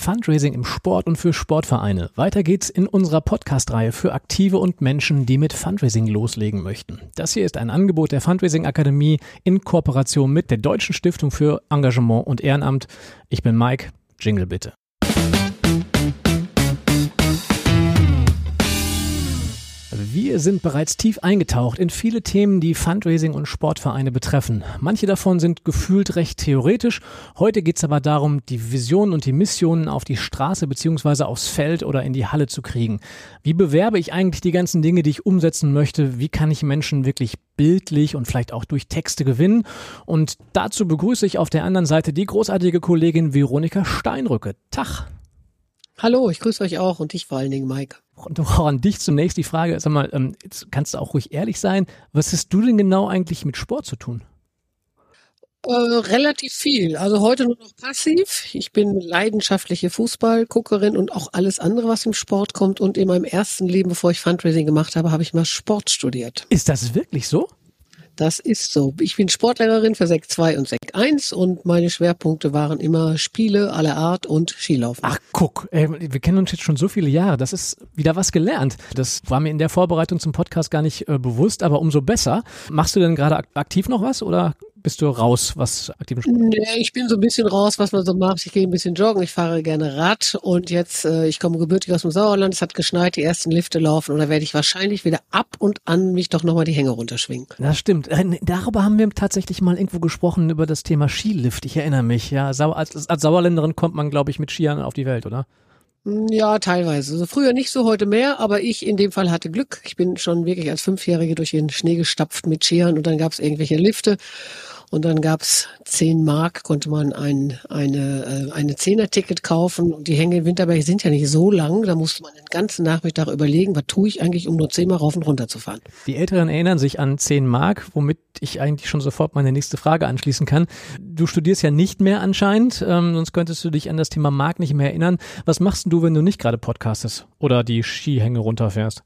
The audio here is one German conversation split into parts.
Fundraising im Sport und für Sportvereine. Weiter geht's in unserer Podcast-Reihe für Aktive und Menschen, die mit Fundraising loslegen möchten. Das hier ist ein Angebot der Fundraising Akademie in Kooperation mit der Deutschen Stiftung für Engagement und Ehrenamt. Ich bin Mike. Jingle bitte. Wir sind bereits tief eingetaucht in viele Themen, die Fundraising und Sportvereine betreffen. Manche davon sind gefühlt recht theoretisch. Heute geht es aber darum, die Visionen und die Missionen auf die Straße beziehungsweise aufs Feld oder in die Halle zu kriegen. Wie bewerbe ich eigentlich die ganzen Dinge, die ich umsetzen möchte? Wie kann ich Menschen wirklich bildlich und vielleicht auch durch Texte gewinnen? Und dazu begrüße ich auf der anderen Seite die großartige Kollegin Veronika Steinrücke. Tag. Hallo, ich grüße euch auch und dich vor allen Dingen, Mike. Und auch an dich zunächst die Frage, sag mal, ähm, jetzt kannst du auch ruhig ehrlich sein, was hast du denn genau eigentlich mit Sport zu tun? Äh, relativ viel. Also heute nur noch passiv. Ich bin leidenschaftliche Fußballguckerin und auch alles andere, was im Sport kommt. Und in meinem ersten Leben, bevor ich Fundraising gemacht habe, habe ich mal Sport studiert. Ist das wirklich so? Das ist so. Ich bin Sportlehrerin für Sek 2 und Sek 1 und meine Schwerpunkte waren immer Spiele aller Art und Skilaufen. Ach, guck, ey, wir kennen uns jetzt schon so viele Jahre. Das ist wieder was gelernt. Das war mir in der Vorbereitung zum Podcast gar nicht äh, bewusst, aber umso besser. Machst du denn gerade aktiv noch was oder bist du raus, was aktiven Sport? Nee, ich bin so ein bisschen raus, was man so macht. Ich gehe ein bisschen joggen, ich fahre gerne Rad und jetzt, äh, ich komme gebürtig aus dem Sauerland, es hat geschneit, die ersten Lifte laufen und da werde ich wahrscheinlich wieder ab und an mich doch nochmal die Hänge runterschwingen. Das stimmt. Äh, darüber haben wir tatsächlich mal irgendwo gesprochen, über das Thema Skilift. Ich erinnere mich, ja. Als, als Sauerländerin kommt man, glaube ich, mit Skiern auf die Welt, oder? Ja, teilweise. Also früher nicht so, heute mehr, aber ich in dem Fall hatte Glück. Ich bin schon wirklich als Fünfjährige durch den Schnee gestapft mit Skiern und dann gab es irgendwelche Lifte und dann gab's zehn Mark, konnte man ein eine, äh, eine Zehner-Ticket kaufen. Und die Hänge in Winterberg sind ja nicht so lang. Da musste man den ganzen Nachmittag überlegen, was tue ich eigentlich, um nur zehnmal rauf und runter zu fahren. Die Älteren erinnern sich an zehn Mark, womit ich eigentlich schon sofort meine nächste Frage anschließen kann. Du studierst ja nicht mehr anscheinend, ähm, sonst könntest du dich an das Thema Mark nicht mehr erinnern. Was machst du, wenn du nicht gerade podcastest oder die Skihänge runterfährst?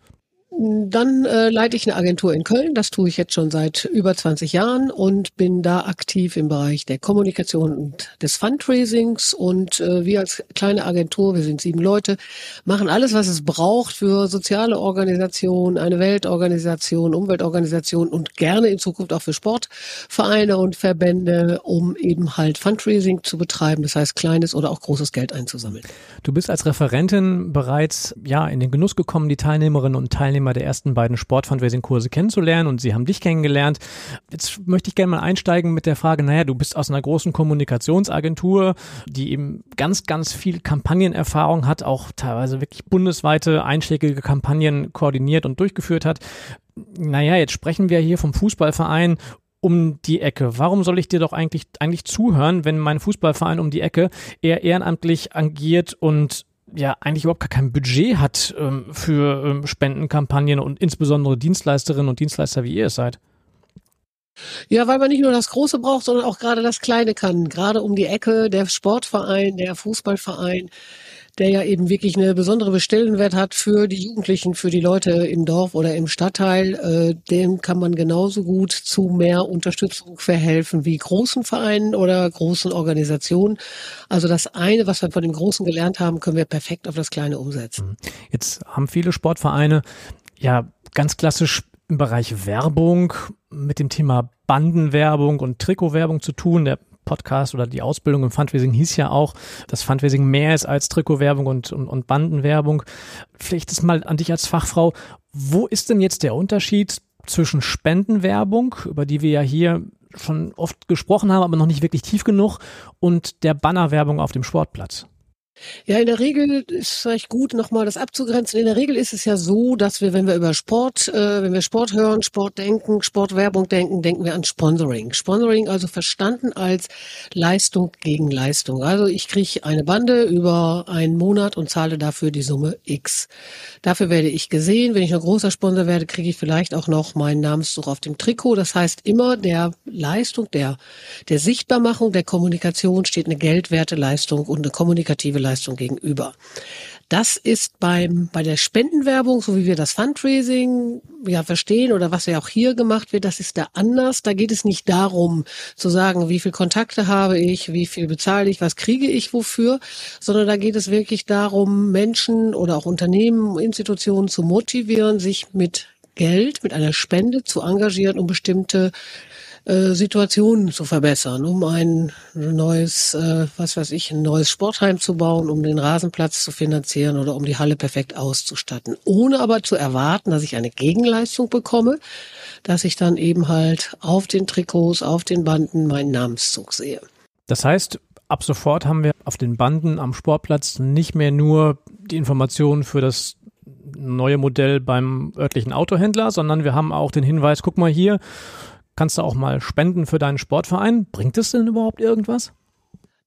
Dann äh, leite ich eine Agentur in Köln. Das tue ich jetzt schon seit über 20 Jahren und bin da aktiv im Bereich der Kommunikation und des Fundraisings. Und äh, wir als kleine Agentur, wir sind sieben Leute, machen alles, was es braucht für soziale Organisationen, eine Weltorganisation, Umweltorganisation und gerne in Zukunft auch für Sportvereine und Verbände, um eben halt Fundraising zu betreiben. Das heißt, kleines oder auch großes Geld einzusammeln. Du bist als Referentin bereits ja in den Genuss gekommen, die Teilnehmerinnen und Teilnehmer Teilnehmer der ersten beiden Sportfundraising-Kurse kennenzulernen und sie haben dich kennengelernt. Jetzt möchte ich gerne mal einsteigen mit der Frage, naja, du bist aus einer großen Kommunikationsagentur, die eben ganz, ganz viel Kampagnenerfahrung hat, auch teilweise wirklich bundesweite einschlägige Kampagnen koordiniert und durchgeführt hat. Naja, jetzt sprechen wir hier vom Fußballverein um die Ecke. Warum soll ich dir doch eigentlich, eigentlich zuhören, wenn mein Fußballverein um die Ecke eher ehrenamtlich agiert und ja eigentlich überhaupt gar kein Budget hat ähm, für ähm, Spendenkampagnen und insbesondere Dienstleisterinnen und Dienstleister, wie ihr es seid. Ja, weil man nicht nur das Große braucht, sondern auch gerade das Kleine kann. Gerade um die Ecke, der Sportverein, der Fußballverein, der ja eben wirklich eine besondere Bestellenwert hat für die Jugendlichen, für die Leute im Dorf oder im Stadtteil, äh, dem kann man genauso gut zu mehr Unterstützung verhelfen wie großen Vereinen oder großen Organisationen. Also das eine, was wir von dem Großen gelernt haben, können wir perfekt auf das Kleine umsetzen. Mhm. Jetzt haben viele Sportvereine ja ganz klassisch im Bereich Werbung mit dem Thema Bandenwerbung und Trikotwerbung zu tun. Der Podcast oder die Ausbildung im Fundraising hieß ja auch, dass Fundraising mehr ist als Trikotwerbung und, und, und Bandenwerbung. Vielleicht ist mal an dich als Fachfrau, wo ist denn jetzt der Unterschied zwischen Spendenwerbung, über die wir ja hier schon oft gesprochen haben, aber noch nicht wirklich tief genug, und der Bannerwerbung auf dem Sportplatz? Ja, in der Regel ist es vielleicht gut, nochmal das abzugrenzen. In der Regel ist es ja so, dass wir, wenn wir über Sport, äh, wenn wir Sport hören, Sport denken, Sportwerbung denken, denken wir an Sponsoring. Sponsoring also verstanden als Leistung gegen Leistung. Also ich kriege eine Bande über einen Monat und zahle dafür die Summe X. Dafür werde ich gesehen. Wenn ich ein großer Sponsor werde, kriege ich vielleicht auch noch meinen Namenszug auf dem Trikot. Das heißt immer der Leistung, der, der Sichtbarmachung, der Kommunikation steht eine geldwerte Leistung und eine kommunikative Leistung gegenüber. Das ist beim, bei der Spendenwerbung, so wie wir das Fundraising ja verstehen oder was ja auch hier gemacht wird, das ist da anders. Da geht es nicht darum zu sagen, wie viel Kontakte habe ich, wie viel bezahle ich, was kriege ich wofür, sondern da geht es wirklich darum, Menschen oder auch Unternehmen, Institutionen zu motivieren, sich mit Geld, mit einer Spende zu engagieren, um bestimmte äh, Situationen zu verbessern, um ein neues, äh, was weiß ich, ein neues Sportheim zu bauen, um den Rasenplatz zu finanzieren oder um die Halle perfekt auszustatten. Ohne aber zu erwarten, dass ich eine Gegenleistung bekomme, dass ich dann eben halt auf den Trikots, auf den Banden meinen Namenszug sehe. Das heißt, ab sofort haben wir auf den Banden am Sportplatz nicht mehr nur die Informationen für das neue Modell beim örtlichen Autohändler, sondern wir haben auch den Hinweis, guck mal hier, Kannst du auch mal spenden für deinen Sportverein? Bringt es denn überhaupt irgendwas?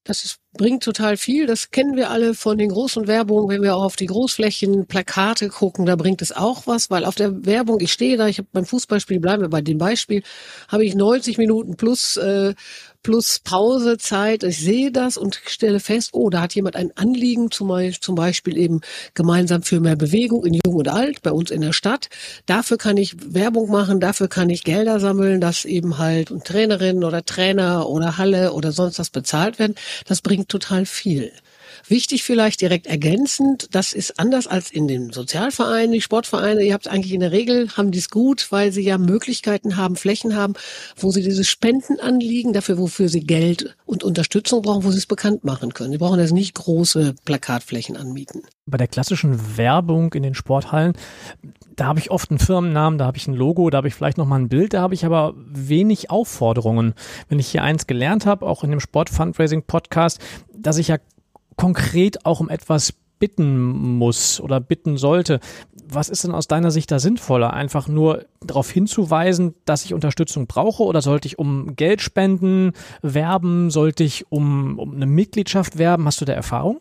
Das ist, bringt total viel. Das kennen wir alle von den großen Werbungen. Wenn wir auf die Großflächen Plakate gucken, da bringt es auch was, weil auf der Werbung, ich stehe da, ich habe beim Fußballspiel, bleiben wir bei dem Beispiel, habe ich 90 Minuten plus äh, plus Pausezeit. Ich sehe das und stelle fest, oh, da hat jemand ein Anliegen, zum Beispiel eben gemeinsam für mehr Bewegung in Jung und Alt bei uns in der Stadt. Dafür kann ich Werbung machen, dafür kann ich Gelder sammeln, dass eben halt Trainerinnen oder Trainer oder Halle oder sonst was bezahlt werden. Das bringt total viel. Wichtig vielleicht direkt ergänzend, das ist anders als in den Sozialvereinen, die Sportvereine. Ihr habt eigentlich in der Regel, haben die es gut, weil sie ja Möglichkeiten haben, Flächen haben, wo sie diese Spenden anliegen, dafür, wofür sie Geld und Unterstützung brauchen, wo sie es bekannt machen können. Sie brauchen jetzt nicht große Plakatflächen anmieten. Bei der klassischen Werbung in den Sporthallen, da habe ich oft einen Firmennamen, da habe ich ein Logo, da habe ich vielleicht noch mal ein Bild, da habe ich aber wenig Aufforderungen. Wenn ich hier eins gelernt habe, auch in dem Sport-Fundraising Podcast, dass ich ja konkret auch um etwas bitten muss oder bitten sollte. Was ist denn aus deiner Sicht da sinnvoller? Einfach nur darauf hinzuweisen, dass ich Unterstützung brauche oder sollte ich um Geld spenden werben? Sollte ich um, um eine Mitgliedschaft werben? Hast du da Erfahrung?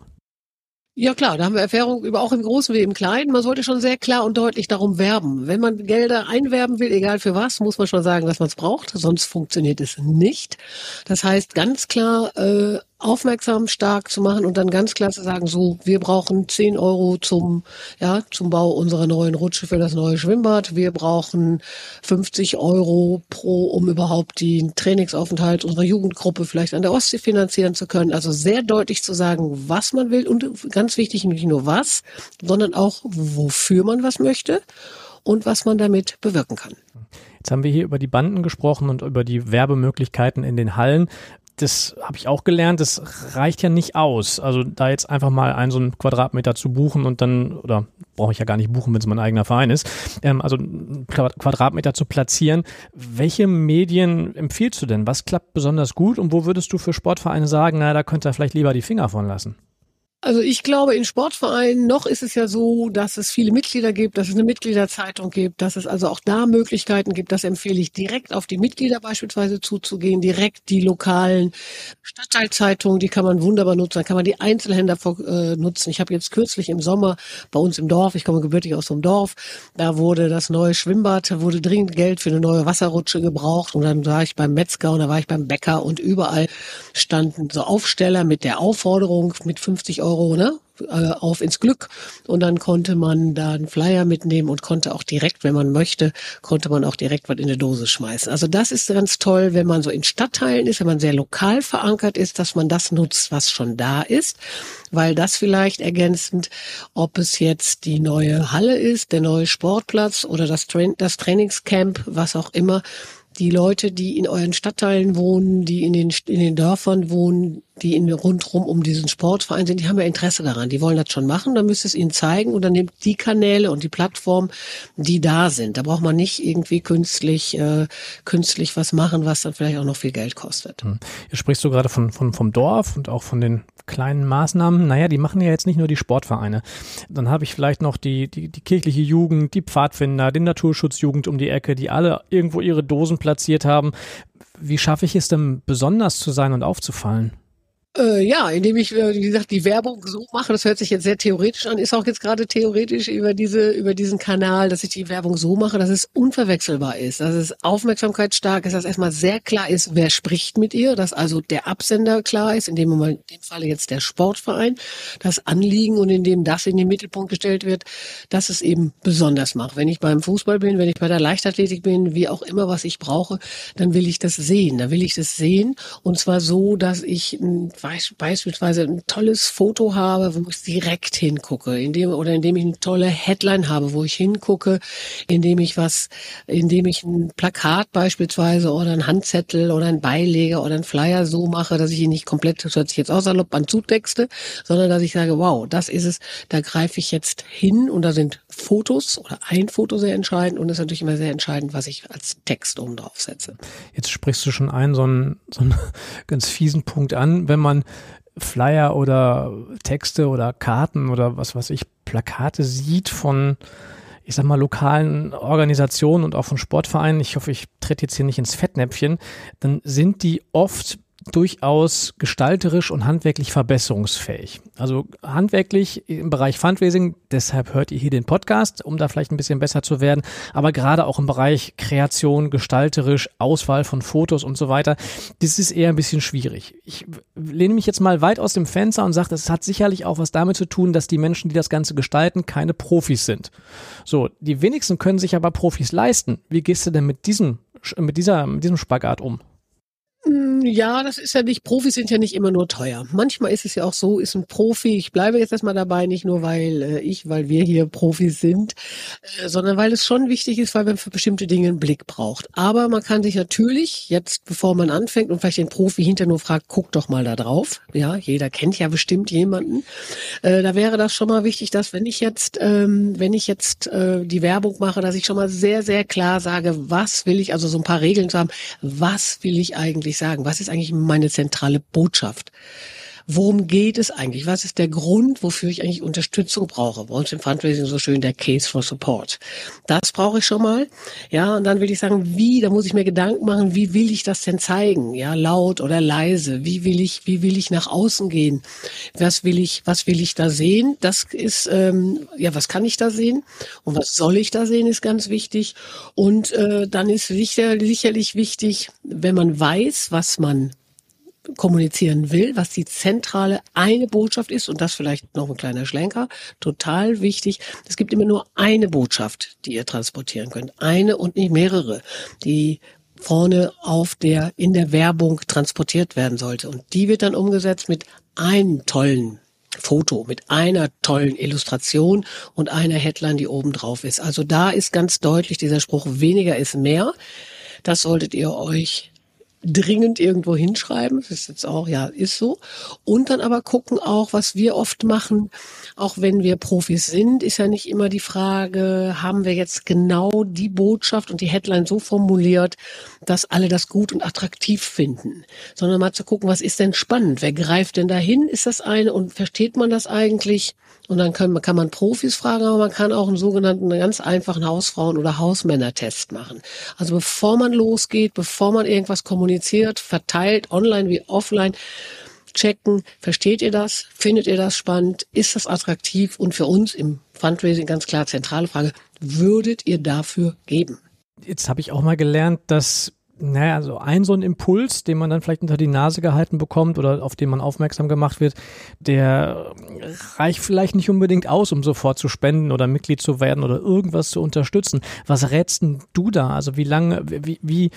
Ja klar, da haben wir Erfahrung über auch im Großen wie im Kleinen. Man sollte schon sehr klar und deutlich darum werben. Wenn man Gelder einwerben will, egal für was, muss man schon sagen, dass man es braucht, sonst funktioniert es nicht. Das heißt ganz klar äh, aufmerksam stark zu machen und dann ganz klar zu sagen, so, wir brauchen 10 Euro zum, ja, zum Bau unserer neuen Rutsche für das neue Schwimmbad. Wir brauchen 50 Euro pro, um überhaupt den Trainingsaufenthalt unserer Jugendgruppe vielleicht an der Ostsee finanzieren zu können. Also sehr deutlich zu sagen, was man will und ganz wichtig, nicht nur was, sondern auch, wofür man was möchte und was man damit bewirken kann. Jetzt haben wir hier über die Banden gesprochen und über die Werbemöglichkeiten in den Hallen das habe ich auch gelernt, das reicht ja nicht aus. Also da jetzt einfach mal einen so einen Quadratmeter zu buchen und dann, oder brauche ich ja gar nicht buchen, wenn es mein eigener Verein ist, ähm, also Quadratmeter zu platzieren. Welche Medien empfiehlst du denn? Was klappt besonders gut und wo würdest du für Sportvereine sagen, na, da könnt ihr vielleicht lieber die Finger von lassen? Also ich glaube, in Sportvereinen noch ist es ja so, dass es viele Mitglieder gibt, dass es eine Mitgliederzeitung gibt, dass es also auch da Möglichkeiten gibt. Das empfehle ich direkt auf die Mitglieder beispielsweise zuzugehen, direkt die lokalen Stadtteilzeitungen, die kann man wunderbar nutzen. Da kann man die Einzelhändler äh, nutzen. Ich habe jetzt kürzlich im Sommer bei uns im Dorf, ich komme gebürtig aus dem Dorf, da wurde das neue Schwimmbad, wurde dringend Geld für eine neue Wasserrutsche gebraucht und dann war ich beim Metzger und da war ich beim Bäcker und überall standen so Aufsteller mit der Aufforderung mit 50 Euro Euro, ne? Äh, auf ins Glück und dann konnte man da einen Flyer mitnehmen und konnte auch direkt, wenn man möchte, konnte man auch direkt was in eine Dose schmeißen. Also das ist ganz toll, wenn man so in Stadtteilen ist, wenn man sehr lokal verankert ist, dass man das nutzt, was schon da ist, weil das vielleicht ergänzend, ob es jetzt die neue Halle ist, der neue Sportplatz oder das, Tra das Trainingscamp, was auch immer, die Leute, die in euren Stadtteilen wohnen, die in den, in den Dörfern wohnen, die in, rundrum um diesen Sportverein sind, die haben ja Interesse daran. Die wollen das schon machen, dann müsst ihr es ihnen zeigen und dann nehmt die Kanäle und die Plattform, die da sind. Da braucht man nicht irgendwie künstlich, äh, künstlich was machen, was dann vielleicht auch noch viel Geld kostet. Hm. Hier sprichst du gerade von, von, vom Dorf und auch von den kleinen Maßnahmen. Naja, die machen ja jetzt nicht nur die Sportvereine. Dann habe ich vielleicht noch die, die, die kirchliche Jugend, die Pfadfinder, den Naturschutzjugend um die Ecke, die alle irgendwo ihre Dosen platziert haben. Wie schaffe ich es denn besonders zu sein und aufzufallen? Äh, ja, indem ich, äh, wie gesagt, die Werbung so mache, das hört sich jetzt sehr theoretisch an, ist auch jetzt gerade theoretisch über diese, über diesen Kanal, dass ich die Werbung so mache, dass es unverwechselbar ist, dass es aufmerksamkeitsstark ist, dass erstmal sehr klar ist, wer spricht mit ihr, dass also der Absender klar ist, in dem in dem Falle jetzt der Sportverein, das Anliegen und in dem das in den Mittelpunkt gestellt wird, dass es eben besonders macht. Wenn ich beim Fußball bin, wenn ich bei der Leichtathletik bin, wie auch immer, was ich brauche, dann will ich das sehen, dann will ich das sehen und zwar so, dass ich beispielsweise ein tolles Foto habe, wo ich direkt hingucke, indem oder indem ich eine tolle Headline habe, wo ich hingucke, indem ich was, indem ich ein Plakat beispielsweise oder ein Handzettel oder ein Beileger oder ein Flyer so mache, dass ich ihn nicht komplett, das hört sich jetzt aus, salopp an zutexte, sondern dass ich sage, wow, das ist es, da greife ich jetzt hin und da sind Fotos oder ein Foto sehr entscheidend und es ist natürlich immer sehr entscheidend, was ich als Text oben drauf setze. Jetzt sprichst du schon einen so einen, so einen ganz fiesen Punkt an, wenn man Flyer oder Texte oder Karten oder was weiß ich, Plakate sieht von, ich sag mal, lokalen Organisationen und auch von Sportvereinen, ich hoffe, ich trete jetzt hier nicht ins Fettnäpfchen, dann sind die oft durchaus gestalterisch und handwerklich verbesserungsfähig. Also handwerklich im Bereich Fundraising, deshalb hört ihr hier den Podcast, um da vielleicht ein bisschen besser zu werden, aber gerade auch im Bereich Kreation, gestalterisch, Auswahl von Fotos und so weiter, das ist eher ein bisschen schwierig. Ich lehne mich jetzt mal weit aus dem Fenster und sage, das hat sicherlich auch was damit zu tun, dass die Menschen, die das Ganze gestalten, keine Profis sind. So, die wenigsten können sich aber Profis leisten. Wie gehst du denn mit diesem, mit dieser, mit diesem Spagat um? Ja, das ist ja nicht, Profis sind ja nicht immer nur teuer. Manchmal ist es ja auch so, ist ein Profi, ich bleibe jetzt erstmal dabei, nicht nur weil äh, ich, weil wir hier Profis sind, äh, sondern weil es schon wichtig ist, weil man für bestimmte Dinge einen Blick braucht. Aber man kann sich natürlich jetzt, bevor man anfängt und vielleicht den Profi hinter nur fragt, guck doch mal da drauf. Ja, jeder kennt ja bestimmt jemanden. Äh, da wäre das schon mal wichtig, dass wenn ich jetzt, ähm, wenn ich jetzt äh, die Werbung mache, dass ich schon mal sehr, sehr klar sage, was will ich, also so ein paar Regeln zu haben, was will ich eigentlich sagen? Was ist eigentlich meine zentrale Botschaft? Worum geht es eigentlich? Was ist der Grund, wofür ich eigentlich Unterstützung brauche? Bei uns im Fundraising so schön der Case for Support. Das brauche ich schon mal. Ja, und dann will ich sagen, wie, da muss ich mir Gedanken machen, wie will ich das denn zeigen? Ja, laut oder leise? Wie will ich, wie will ich nach außen gehen? Was will ich, was will ich da sehen? Das ist, ähm, ja, was kann ich da sehen? Und was soll ich da sehen, ist ganz wichtig. Und äh, dann ist sicher, sicherlich wichtig, wenn man weiß, was man kommunizieren will, was die zentrale eine Botschaft ist und das vielleicht noch ein kleiner Schlenker, total wichtig. Es gibt immer nur eine Botschaft, die ihr transportieren könnt. Eine und nicht mehrere, die vorne auf der, in der Werbung transportiert werden sollte. Und die wird dann umgesetzt mit einem tollen Foto, mit einer tollen Illustration und einer Headline, die oben drauf ist. Also da ist ganz deutlich dieser Spruch, weniger ist mehr. Das solltet ihr euch dringend irgendwo hinschreiben. Das ist jetzt auch, ja, ist so. Und dann aber gucken auch, was wir oft machen, auch wenn wir Profis sind, ist ja nicht immer die Frage, haben wir jetzt genau die Botschaft und die Headline so formuliert, dass alle das gut und attraktiv finden, sondern mal zu gucken, was ist denn spannend? Wer greift denn dahin? Ist das eine und versteht man das eigentlich? Und dann kann, kann man Profis fragen, aber man kann auch einen sogenannten ganz einfachen Hausfrauen- oder Hausmännertest machen. Also bevor man losgeht, bevor man irgendwas kommuniziert, verteilt, online wie offline, checken, versteht ihr das? Findet ihr das spannend? Ist das attraktiv? Und für uns im Fundraising ganz klar zentrale Frage, würdet ihr dafür geben? Jetzt habe ich auch mal gelernt, dass naja, also ein so ein Impuls, den man dann vielleicht unter die Nase gehalten bekommt oder auf den man aufmerksam gemacht wird, der reicht vielleicht nicht unbedingt aus, um sofort zu spenden oder Mitglied zu werden oder irgendwas zu unterstützen. Was rätst denn du da? Also wie lange, wie, wie,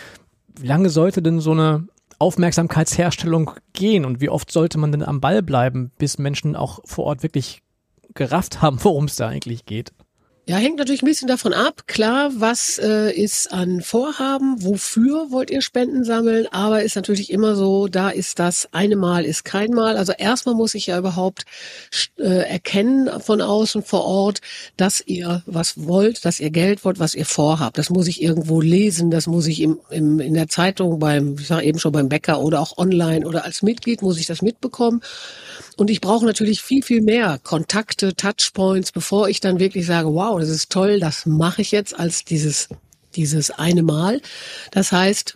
wie lange sollte denn so eine Aufmerksamkeitsherstellung gehen und wie oft sollte man denn am Ball bleiben, bis Menschen auch vor Ort wirklich gerafft haben, worum es da eigentlich geht? Ja, hängt natürlich ein bisschen davon ab. Klar, was äh, ist an Vorhaben? Wofür wollt ihr Spenden sammeln? Aber ist natürlich immer so, da ist das eine Mal ist kein Mal. Also erstmal muss ich ja überhaupt äh, erkennen von außen vor Ort, dass ihr was wollt, dass ihr Geld wollt, was ihr vorhabt. Das muss ich irgendwo lesen, das muss ich im, im, in der Zeitung beim, ich sage eben schon beim Bäcker oder auch online oder als Mitglied muss ich das mitbekommen. Und ich brauche natürlich viel, viel mehr Kontakte, Touchpoints, bevor ich dann wirklich sage, wow, das ist toll, das mache ich jetzt als dieses, dieses eine Mal. Das heißt,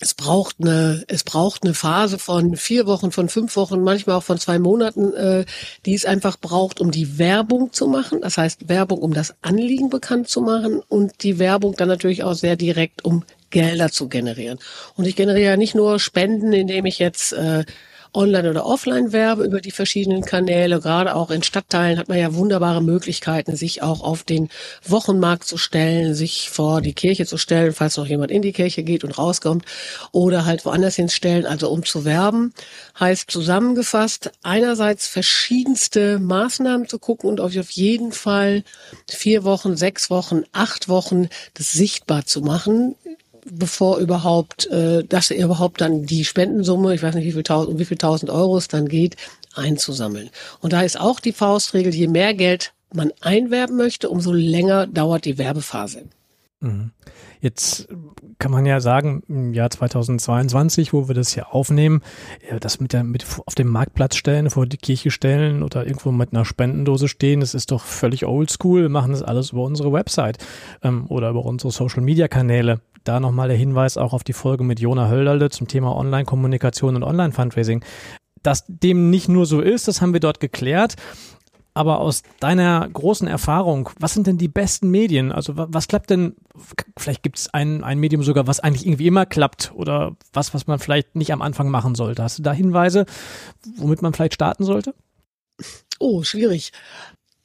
es braucht eine, es braucht eine Phase von vier Wochen, von fünf Wochen, manchmal auch von zwei Monaten, äh, die es einfach braucht, um die Werbung zu machen. Das heißt Werbung, um das Anliegen bekannt zu machen und die Werbung dann natürlich auch sehr direkt, um Gelder zu generieren. Und ich generiere ja nicht nur Spenden, indem ich jetzt äh, online oder offline werbe über die verschiedenen Kanäle. Gerade auch in Stadtteilen hat man ja wunderbare Möglichkeiten, sich auch auf den Wochenmarkt zu stellen, sich vor die Kirche zu stellen, falls noch jemand in die Kirche geht und rauskommt oder halt woanders hinstellen. Also um zu werben, heißt zusammengefasst einerseits verschiedenste Maßnahmen zu gucken und auf jeden Fall vier Wochen, sechs Wochen, acht Wochen das sichtbar zu machen bevor überhaupt, äh, dass ihr überhaupt dann die Spendensumme, ich weiß nicht, wie viel tausend, um wie viel tausend Euro es dann geht, einzusammeln. Und da ist auch die Faustregel, je mehr Geld man einwerben möchte, umso länger dauert die Werbephase. Mhm. Jetzt kann man ja sagen, im Jahr 2022, wo wir das hier aufnehmen, das mit der, mit auf dem Marktplatz stellen, vor die Kirche stellen oder irgendwo mit einer Spendendose stehen, das ist doch völlig oldschool. Wir machen das alles über unsere Website ähm, oder über unsere Social Media Kanäle. Da nochmal der Hinweis auch auf die Folge mit Jona Hölderle zum Thema Online-Kommunikation und Online-Fundraising. Dass dem nicht nur so ist, das haben wir dort geklärt. Aber aus deiner großen Erfahrung, was sind denn die besten Medien? Also was klappt denn? Vielleicht gibt es ein, ein Medium sogar, was eigentlich irgendwie immer klappt oder was, was man vielleicht nicht am Anfang machen sollte. Hast du da Hinweise, womit man vielleicht starten sollte? Oh, schwierig.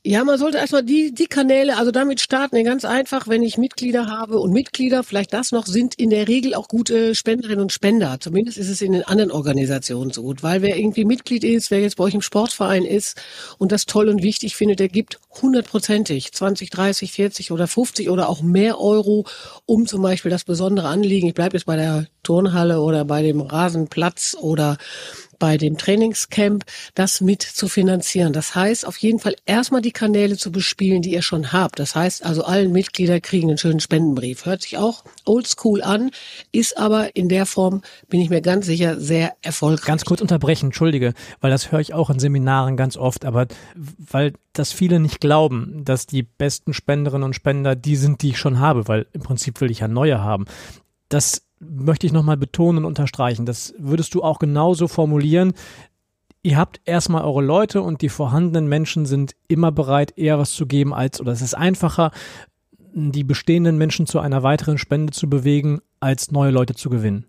Ja, man sollte erstmal die, die Kanäle, also damit starten, ganz einfach, wenn ich Mitglieder habe und Mitglieder, vielleicht das noch, sind in der Regel auch gute Spenderinnen und Spender. Zumindest ist es in den anderen Organisationen so gut, weil wer irgendwie Mitglied ist, wer jetzt bei euch im Sportverein ist und das toll und wichtig findet, der gibt hundertprozentig 20, 30, 40 oder 50 oder auch mehr Euro, um zum Beispiel das besondere Anliegen, ich bleibe jetzt bei der Turnhalle oder bei dem Rasenplatz oder bei dem Trainingscamp, das mit zu finanzieren. Das heißt, auf jeden Fall erstmal die Kanäle zu bespielen, die ihr schon habt. Das heißt also, allen Mitglieder kriegen einen schönen Spendenbrief. Hört sich auch oldschool an, ist aber in der Form, bin ich mir ganz sicher, sehr erfolgreich. Ganz kurz unterbrechen, entschuldige, weil das höre ich auch in Seminaren ganz oft, aber weil das viele nicht glauben, dass die besten Spenderinnen und Spender die sind, die ich schon habe, weil im Prinzip will ich ja neue haben. Das möchte ich nochmal betonen und unterstreichen. Das würdest du auch genauso formulieren. Ihr habt erstmal eure Leute und die vorhandenen Menschen sind immer bereit, eher was zu geben als, oder es ist einfacher, die bestehenden Menschen zu einer weiteren Spende zu bewegen, als neue Leute zu gewinnen.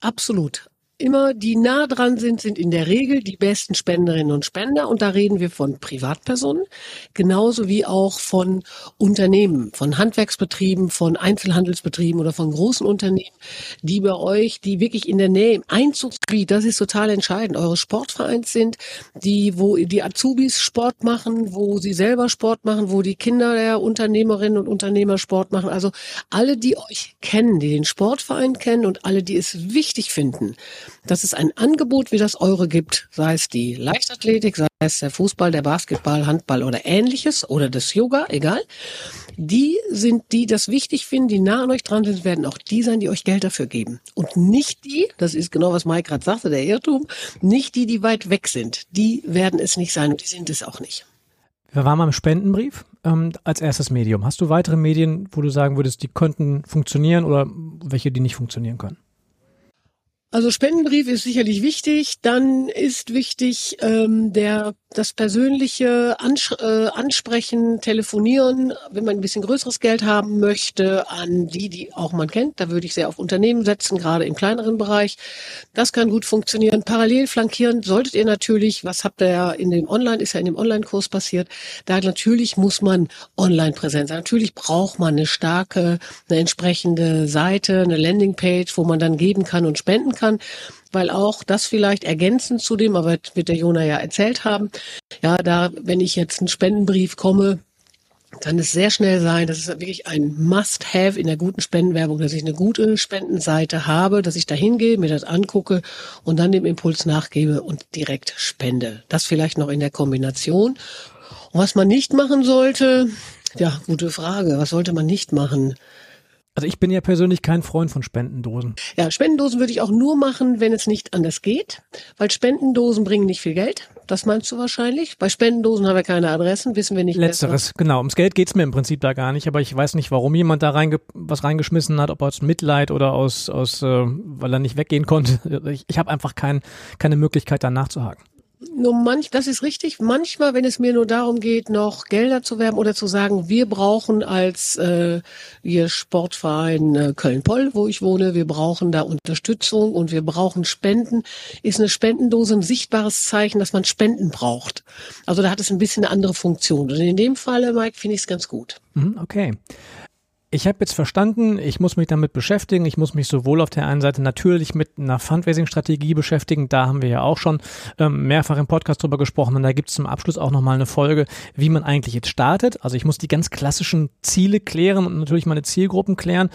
Absolut immer, die nah dran sind, sind in der Regel die besten Spenderinnen und Spender. Und da reden wir von Privatpersonen, genauso wie auch von Unternehmen, von Handwerksbetrieben, von Einzelhandelsbetrieben oder von großen Unternehmen, die bei euch, die wirklich in der Nähe im Einzugsgebiet, das ist total entscheidend, eure Sportvereins sind, die, wo die Azubis Sport machen, wo sie selber Sport machen, wo die Kinder der Unternehmerinnen und Unternehmer Sport machen. Also alle, die euch kennen, die den Sportverein kennen und alle, die es wichtig finden, dass es ein Angebot wie das eure gibt, sei es die Leichtathletik, sei es der Fußball, der Basketball, Handball oder ähnliches oder das Yoga, egal. Die sind die, das wichtig finden, die nah an euch dran sind, werden auch die sein, die euch Geld dafür geben. Und nicht die, das ist genau was Mike gerade sagte, der Irrtum, nicht die, die weit weg sind. Die werden es nicht sein und die sind es auch nicht. Wir waren mal im Spendenbrief ähm, als erstes Medium. Hast du weitere Medien, wo du sagen würdest, die könnten funktionieren oder welche, die nicht funktionieren können? Also Spendenbrief ist sicherlich wichtig. Dann ist wichtig ähm, der das persönliche Ans äh, Ansprechen, Telefonieren, wenn man ein bisschen größeres Geld haben möchte, an die, die auch man kennt. Da würde ich sehr auf Unternehmen setzen, gerade im kleineren Bereich. Das kann gut funktionieren. Parallel flankieren solltet ihr natürlich, was habt ihr ja in dem Online, ist ja in dem Online-Kurs passiert, da natürlich muss man online präsent sein. Natürlich braucht man eine starke, eine entsprechende Seite, eine Landingpage, wo man dann geben kann und spenden kann weil auch das vielleicht ergänzend zu dem, aber wird der Jona ja erzählt haben, ja, da, wenn ich jetzt einen Spendenbrief komme, kann es sehr schnell sein, das ist wirklich ein Must-Have in der guten Spendenwerbung, dass ich eine gute Spendenseite habe, dass ich da hingehe, mir das angucke und dann dem Impuls nachgebe und direkt spende. Das vielleicht noch in der Kombination. Und was man nicht machen sollte, ja, gute Frage. Was sollte man nicht machen? Also ich bin ja persönlich kein Freund von Spendendosen. Ja, Spendendosen würde ich auch nur machen, wenn es nicht anders geht, weil Spendendosen bringen nicht viel Geld. Das meinst du wahrscheinlich? Bei Spendendosen haben wir keine Adressen, wissen wir nicht. Letzteres, genau. Ums Geld geht's mir im Prinzip da gar nicht, aber ich weiß nicht, warum jemand da reinge was reingeschmissen hat, ob aus Mitleid oder aus, aus äh, weil er nicht weggehen konnte. Ich, ich habe einfach kein, keine Möglichkeit, da nachzuhaken nur manch, das ist richtig. Manchmal, wenn es mir nur darum geht, noch Gelder zu werben oder zu sagen, wir brauchen als äh, wir Sportverein äh, Köln-Poll, wo ich wohne, wir brauchen da Unterstützung und wir brauchen Spenden, ist eine Spendendose ein sichtbares Zeichen, dass man Spenden braucht. Also da hat es ein bisschen eine andere Funktion. Und in dem Falle, Mike, finde ich es ganz gut. Mhm, okay ich habe jetzt verstanden, ich muss mich damit beschäftigen. Ich muss mich sowohl auf der einen Seite natürlich mit einer Fundraising-Strategie beschäftigen. Da haben wir ja auch schon ähm, mehrfach im Podcast drüber gesprochen. Und da gibt es zum Abschluss auch nochmal eine Folge, wie man eigentlich jetzt startet. Also ich muss die ganz klassischen Ziele klären und natürlich meine Zielgruppen klären.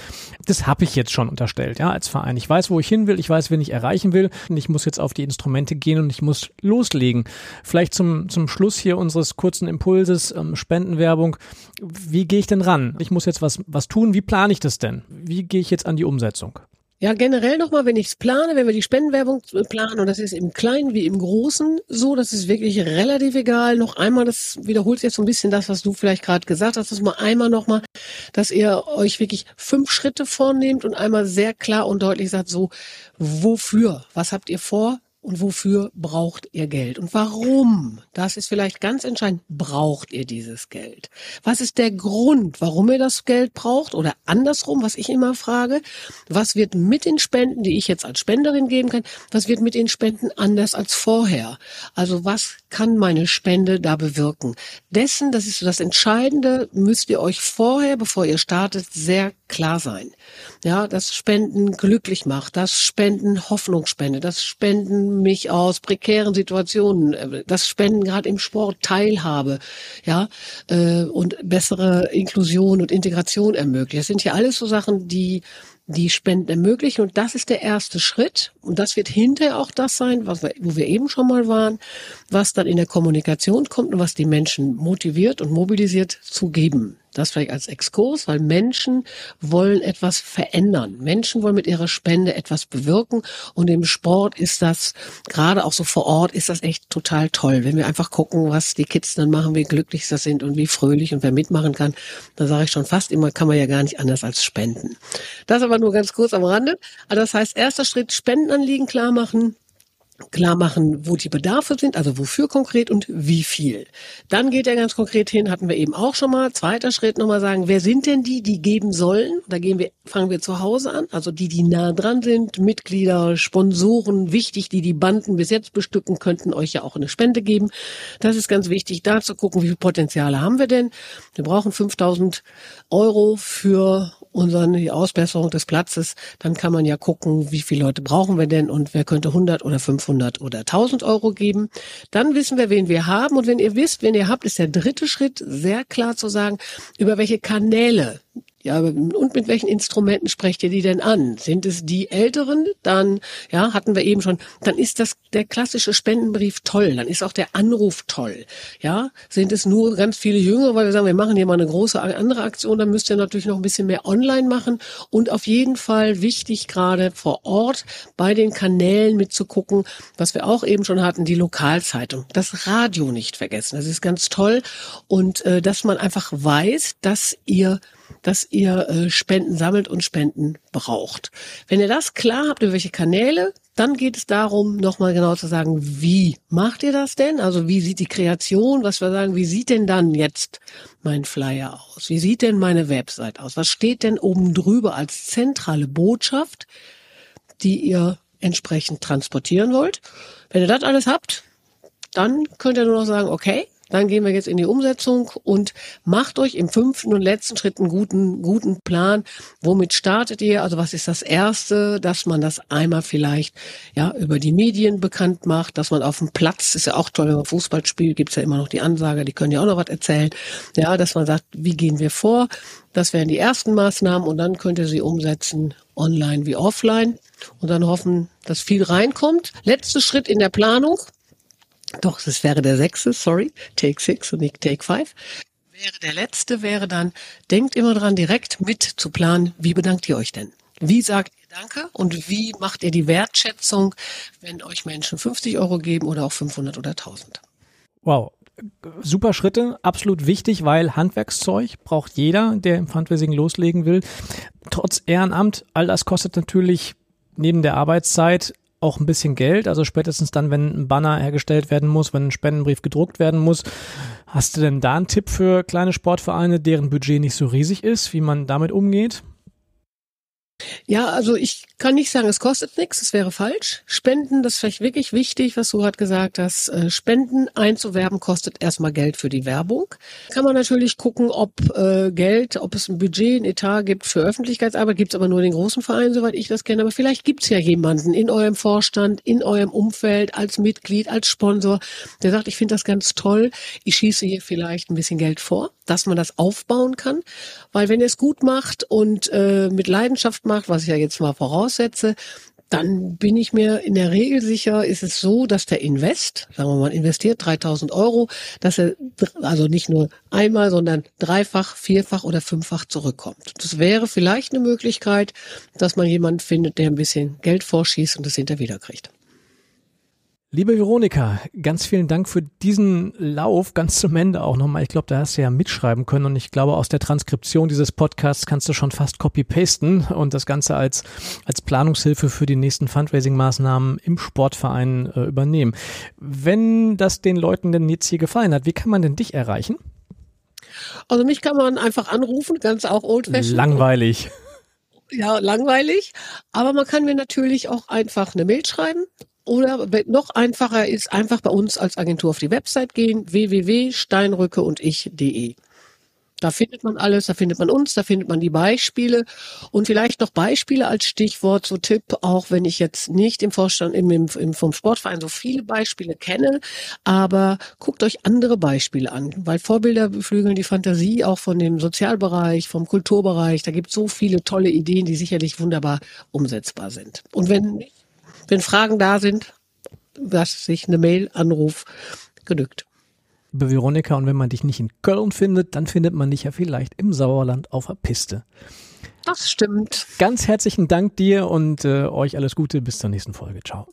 Das habe ich jetzt schon unterstellt, ja, als Verein. Ich weiß, wo ich hin will. Ich weiß, wen ich erreichen will. Und ich muss jetzt auf die Instrumente gehen und ich muss loslegen. Vielleicht zum, zum Schluss hier unseres kurzen Impulses, ähm, Spendenwerbung. Wie gehe ich denn ran? Ich muss jetzt was, was was tun. Wie plane ich das denn? Wie gehe ich jetzt an die Umsetzung? Ja, generell nochmal, wenn ich es plane, wenn wir die Spendenwerbung planen, und das ist im Kleinen wie im Großen so, das ist wirklich relativ egal. Noch einmal, das wiederholt jetzt so ein bisschen das, was du vielleicht gerade gesagt hast, das mal einmal nochmal, dass ihr euch wirklich fünf Schritte vornehmt und einmal sehr klar und deutlich sagt, so, wofür? Was habt ihr vor? Und wofür braucht ihr Geld und warum? Das ist vielleicht ganz entscheidend. Braucht ihr dieses Geld? Was ist der Grund, warum ihr das Geld braucht? Oder andersrum, was ich immer frage, was wird mit den Spenden, die ich jetzt als Spenderin geben kann, was wird mit den Spenden anders als vorher? Also was kann meine Spende da bewirken? Dessen, das ist so das Entscheidende, müsst ihr euch vorher, bevor ihr startet, sehr klar sein. Ja, das Spenden glücklich macht, das Spenden Hoffnung spendet, das Spenden mich aus prekären Situationen, äh, das Spenden gerade im Sport Teilhabe, ja, äh, und bessere Inklusion und Integration ermöglicht. Das sind ja alles so Sachen, die die Spenden ermöglichen. Und das ist der erste Schritt. Und das wird hinterher auch das sein, was wir, wo wir eben schon mal waren, was dann in der Kommunikation kommt und was die Menschen motiviert und mobilisiert zu geben. Das vielleicht als Exkurs, weil Menschen wollen etwas verändern. Menschen wollen mit ihrer Spende etwas bewirken. Und im Sport ist das, gerade auch so vor Ort, ist das echt total toll. Wenn wir einfach gucken, was die Kids dann machen, wie glücklich sie sind und wie fröhlich und wer mitmachen kann, da sage ich schon fast immer, kann man ja gar nicht anders als spenden. Das aber nur ganz kurz am Rande. Also das heißt, erster Schritt, Spendenanliegen klar machen klar machen, wo die Bedarfe sind, also wofür konkret und wie viel. Dann geht er ganz konkret hin, hatten wir eben auch schon mal. Zweiter Schritt nochmal sagen, wer sind denn die, die geben sollen? Da gehen wir, fangen wir zu Hause an, also die, die nah dran sind, Mitglieder, Sponsoren, wichtig, die die Banden bis jetzt bestücken, könnten euch ja auch eine Spende geben. Das ist ganz wichtig, da zu gucken, wie viel Potenziale haben wir denn? Wir brauchen 5000 Euro für unseren, die Ausbesserung des Platzes, dann kann man ja gucken, wie viele Leute brauchen wir denn und wer könnte 100 oder 500 oder 1000 Euro geben. Dann wissen wir, wen wir haben und wenn ihr wisst, wen ihr habt, ist der dritte Schritt sehr klar zu sagen, über welche Kanäle ja, und mit welchen Instrumenten sprecht ihr die denn an? Sind es die Älteren? Dann, ja, hatten wir eben schon, dann ist das der klassische Spendenbrief toll, dann ist auch der Anruf toll. Ja, sind es nur ganz viele Jüngere, weil wir sagen, wir machen hier mal eine große andere Aktion, dann müsst ihr natürlich noch ein bisschen mehr online machen und auf jeden Fall wichtig gerade vor Ort bei den Kanälen mitzugucken, was wir auch eben schon hatten, die Lokalzeitung, das Radio nicht vergessen. Das ist ganz toll und äh, dass man einfach weiß, dass ihr dass ihr äh, Spenden sammelt und Spenden braucht. Wenn ihr das klar habt, über welche Kanäle, dann geht es darum, nochmal genau zu sagen, wie macht ihr das denn? Also wie sieht die Kreation, was wir sagen, wie sieht denn dann jetzt mein Flyer aus? Wie sieht denn meine Website aus? Was steht denn oben drüber als zentrale Botschaft, die ihr entsprechend transportieren wollt? Wenn ihr das alles habt, dann könnt ihr nur noch sagen, okay, dann gehen wir jetzt in die Umsetzung und macht euch im fünften und letzten Schritt einen guten, guten Plan. Womit startet ihr? Also was ist das erste, dass man das einmal vielleicht, ja, über die Medien bekannt macht, dass man auf dem Platz, ist ja auch toll, wenn man Fußball spielt, gibt's ja immer noch die Ansage, die können ja auch noch was erzählen. Ja, dass man sagt, wie gehen wir vor? Das wären die ersten Maßnahmen und dann könnt ihr sie umsetzen, online wie offline und dann hoffen, dass viel reinkommt. Letzter Schritt in der Planung. Doch, das wäre der sechste, sorry. Take six und nicht Take five. wäre der letzte, wäre dann, denkt immer dran, direkt mit zu planen, wie bedankt ihr euch denn? Wie sagt ihr Danke und wie macht ihr die Wertschätzung, wenn euch Menschen 50 Euro geben oder auch 500 oder 1000? Wow, super Schritte, absolut wichtig, weil Handwerkszeug braucht jeder, der im Fundraising loslegen will. Trotz Ehrenamt, all das kostet natürlich neben der Arbeitszeit auch ein bisschen Geld. Also spätestens dann, wenn ein Banner hergestellt werden muss, wenn ein Spendenbrief gedruckt werden muss. Hast du denn da einen Tipp für kleine Sportvereine, deren Budget nicht so riesig ist, wie man damit umgeht? Ja, also ich kann nicht sagen, es kostet nichts, das wäre falsch. Spenden, das ist vielleicht wirklich wichtig, was du gerade gesagt hast. Äh, Spenden einzuwerben kostet erstmal Geld für die Werbung. Kann man natürlich gucken, ob äh, Geld, ob es ein Budget, ein Etat gibt für Öffentlichkeitsarbeit, gibt es aber nur den großen Vereinen, soweit ich das kenne. Aber vielleicht gibt es ja jemanden in eurem Vorstand, in eurem Umfeld, als Mitglied, als Sponsor, der sagt, ich finde das ganz toll, ich schieße hier vielleicht ein bisschen Geld vor, dass man das aufbauen kann. Weil wenn ihr es gut macht und äh, mit Leidenschaft macht, was ich ja jetzt mal voraussetze, dann bin ich mir in der Regel sicher, ist es so, dass der Invest, sagen wir mal, investiert 3000 Euro, dass er also nicht nur einmal, sondern dreifach, vierfach oder fünffach zurückkommt. Das wäre vielleicht eine Möglichkeit, dass man jemanden findet, der ein bisschen Geld vorschießt und das hinterher wiederkriegt. Liebe Veronika, ganz vielen Dank für diesen Lauf, ganz zum Ende auch nochmal. Ich glaube, da hast du ja mitschreiben können und ich glaube, aus der Transkription dieses Podcasts kannst du schon fast copy-pasten und das Ganze als, als Planungshilfe für die nächsten Fundraising-Maßnahmen im Sportverein äh, übernehmen. Wenn das den Leuten denn jetzt hier gefallen hat, wie kann man denn dich erreichen? Also mich kann man einfach anrufen, ganz auch old-fashioned. Langweilig ja, langweilig. Aber man kann mir natürlich auch einfach eine Mail schreiben oder noch einfacher ist, einfach bei uns als Agentur auf die Website gehen, www.steinrücke-und-ich.de. Da findet man alles, da findet man uns, da findet man die Beispiele und vielleicht noch Beispiele als Stichwort, so Tipp, auch wenn ich jetzt nicht im Vorstand, im, im, vom Sportverein so viele Beispiele kenne, aber guckt euch andere Beispiele an, weil Vorbilder beflügeln die Fantasie auch von dem Sozialbereich, vom Kulturbereich. Da gibt es so viele tolle Ideen, die sicherlich wunderbar umsetzbar sind. Und wenn nicht, wenn Fragen da sind, was sich eine Mail, Anruf genügt. Liebe Veronika, und wenn man dich nicht in Köln findet, dann findet man dich ja vielleicht im Sauerland auf der Piste. Das stimmt. Ganz herzlichen Dank dir und äh, euch alles Gute. Bis zur nächsten Folge. Ciao.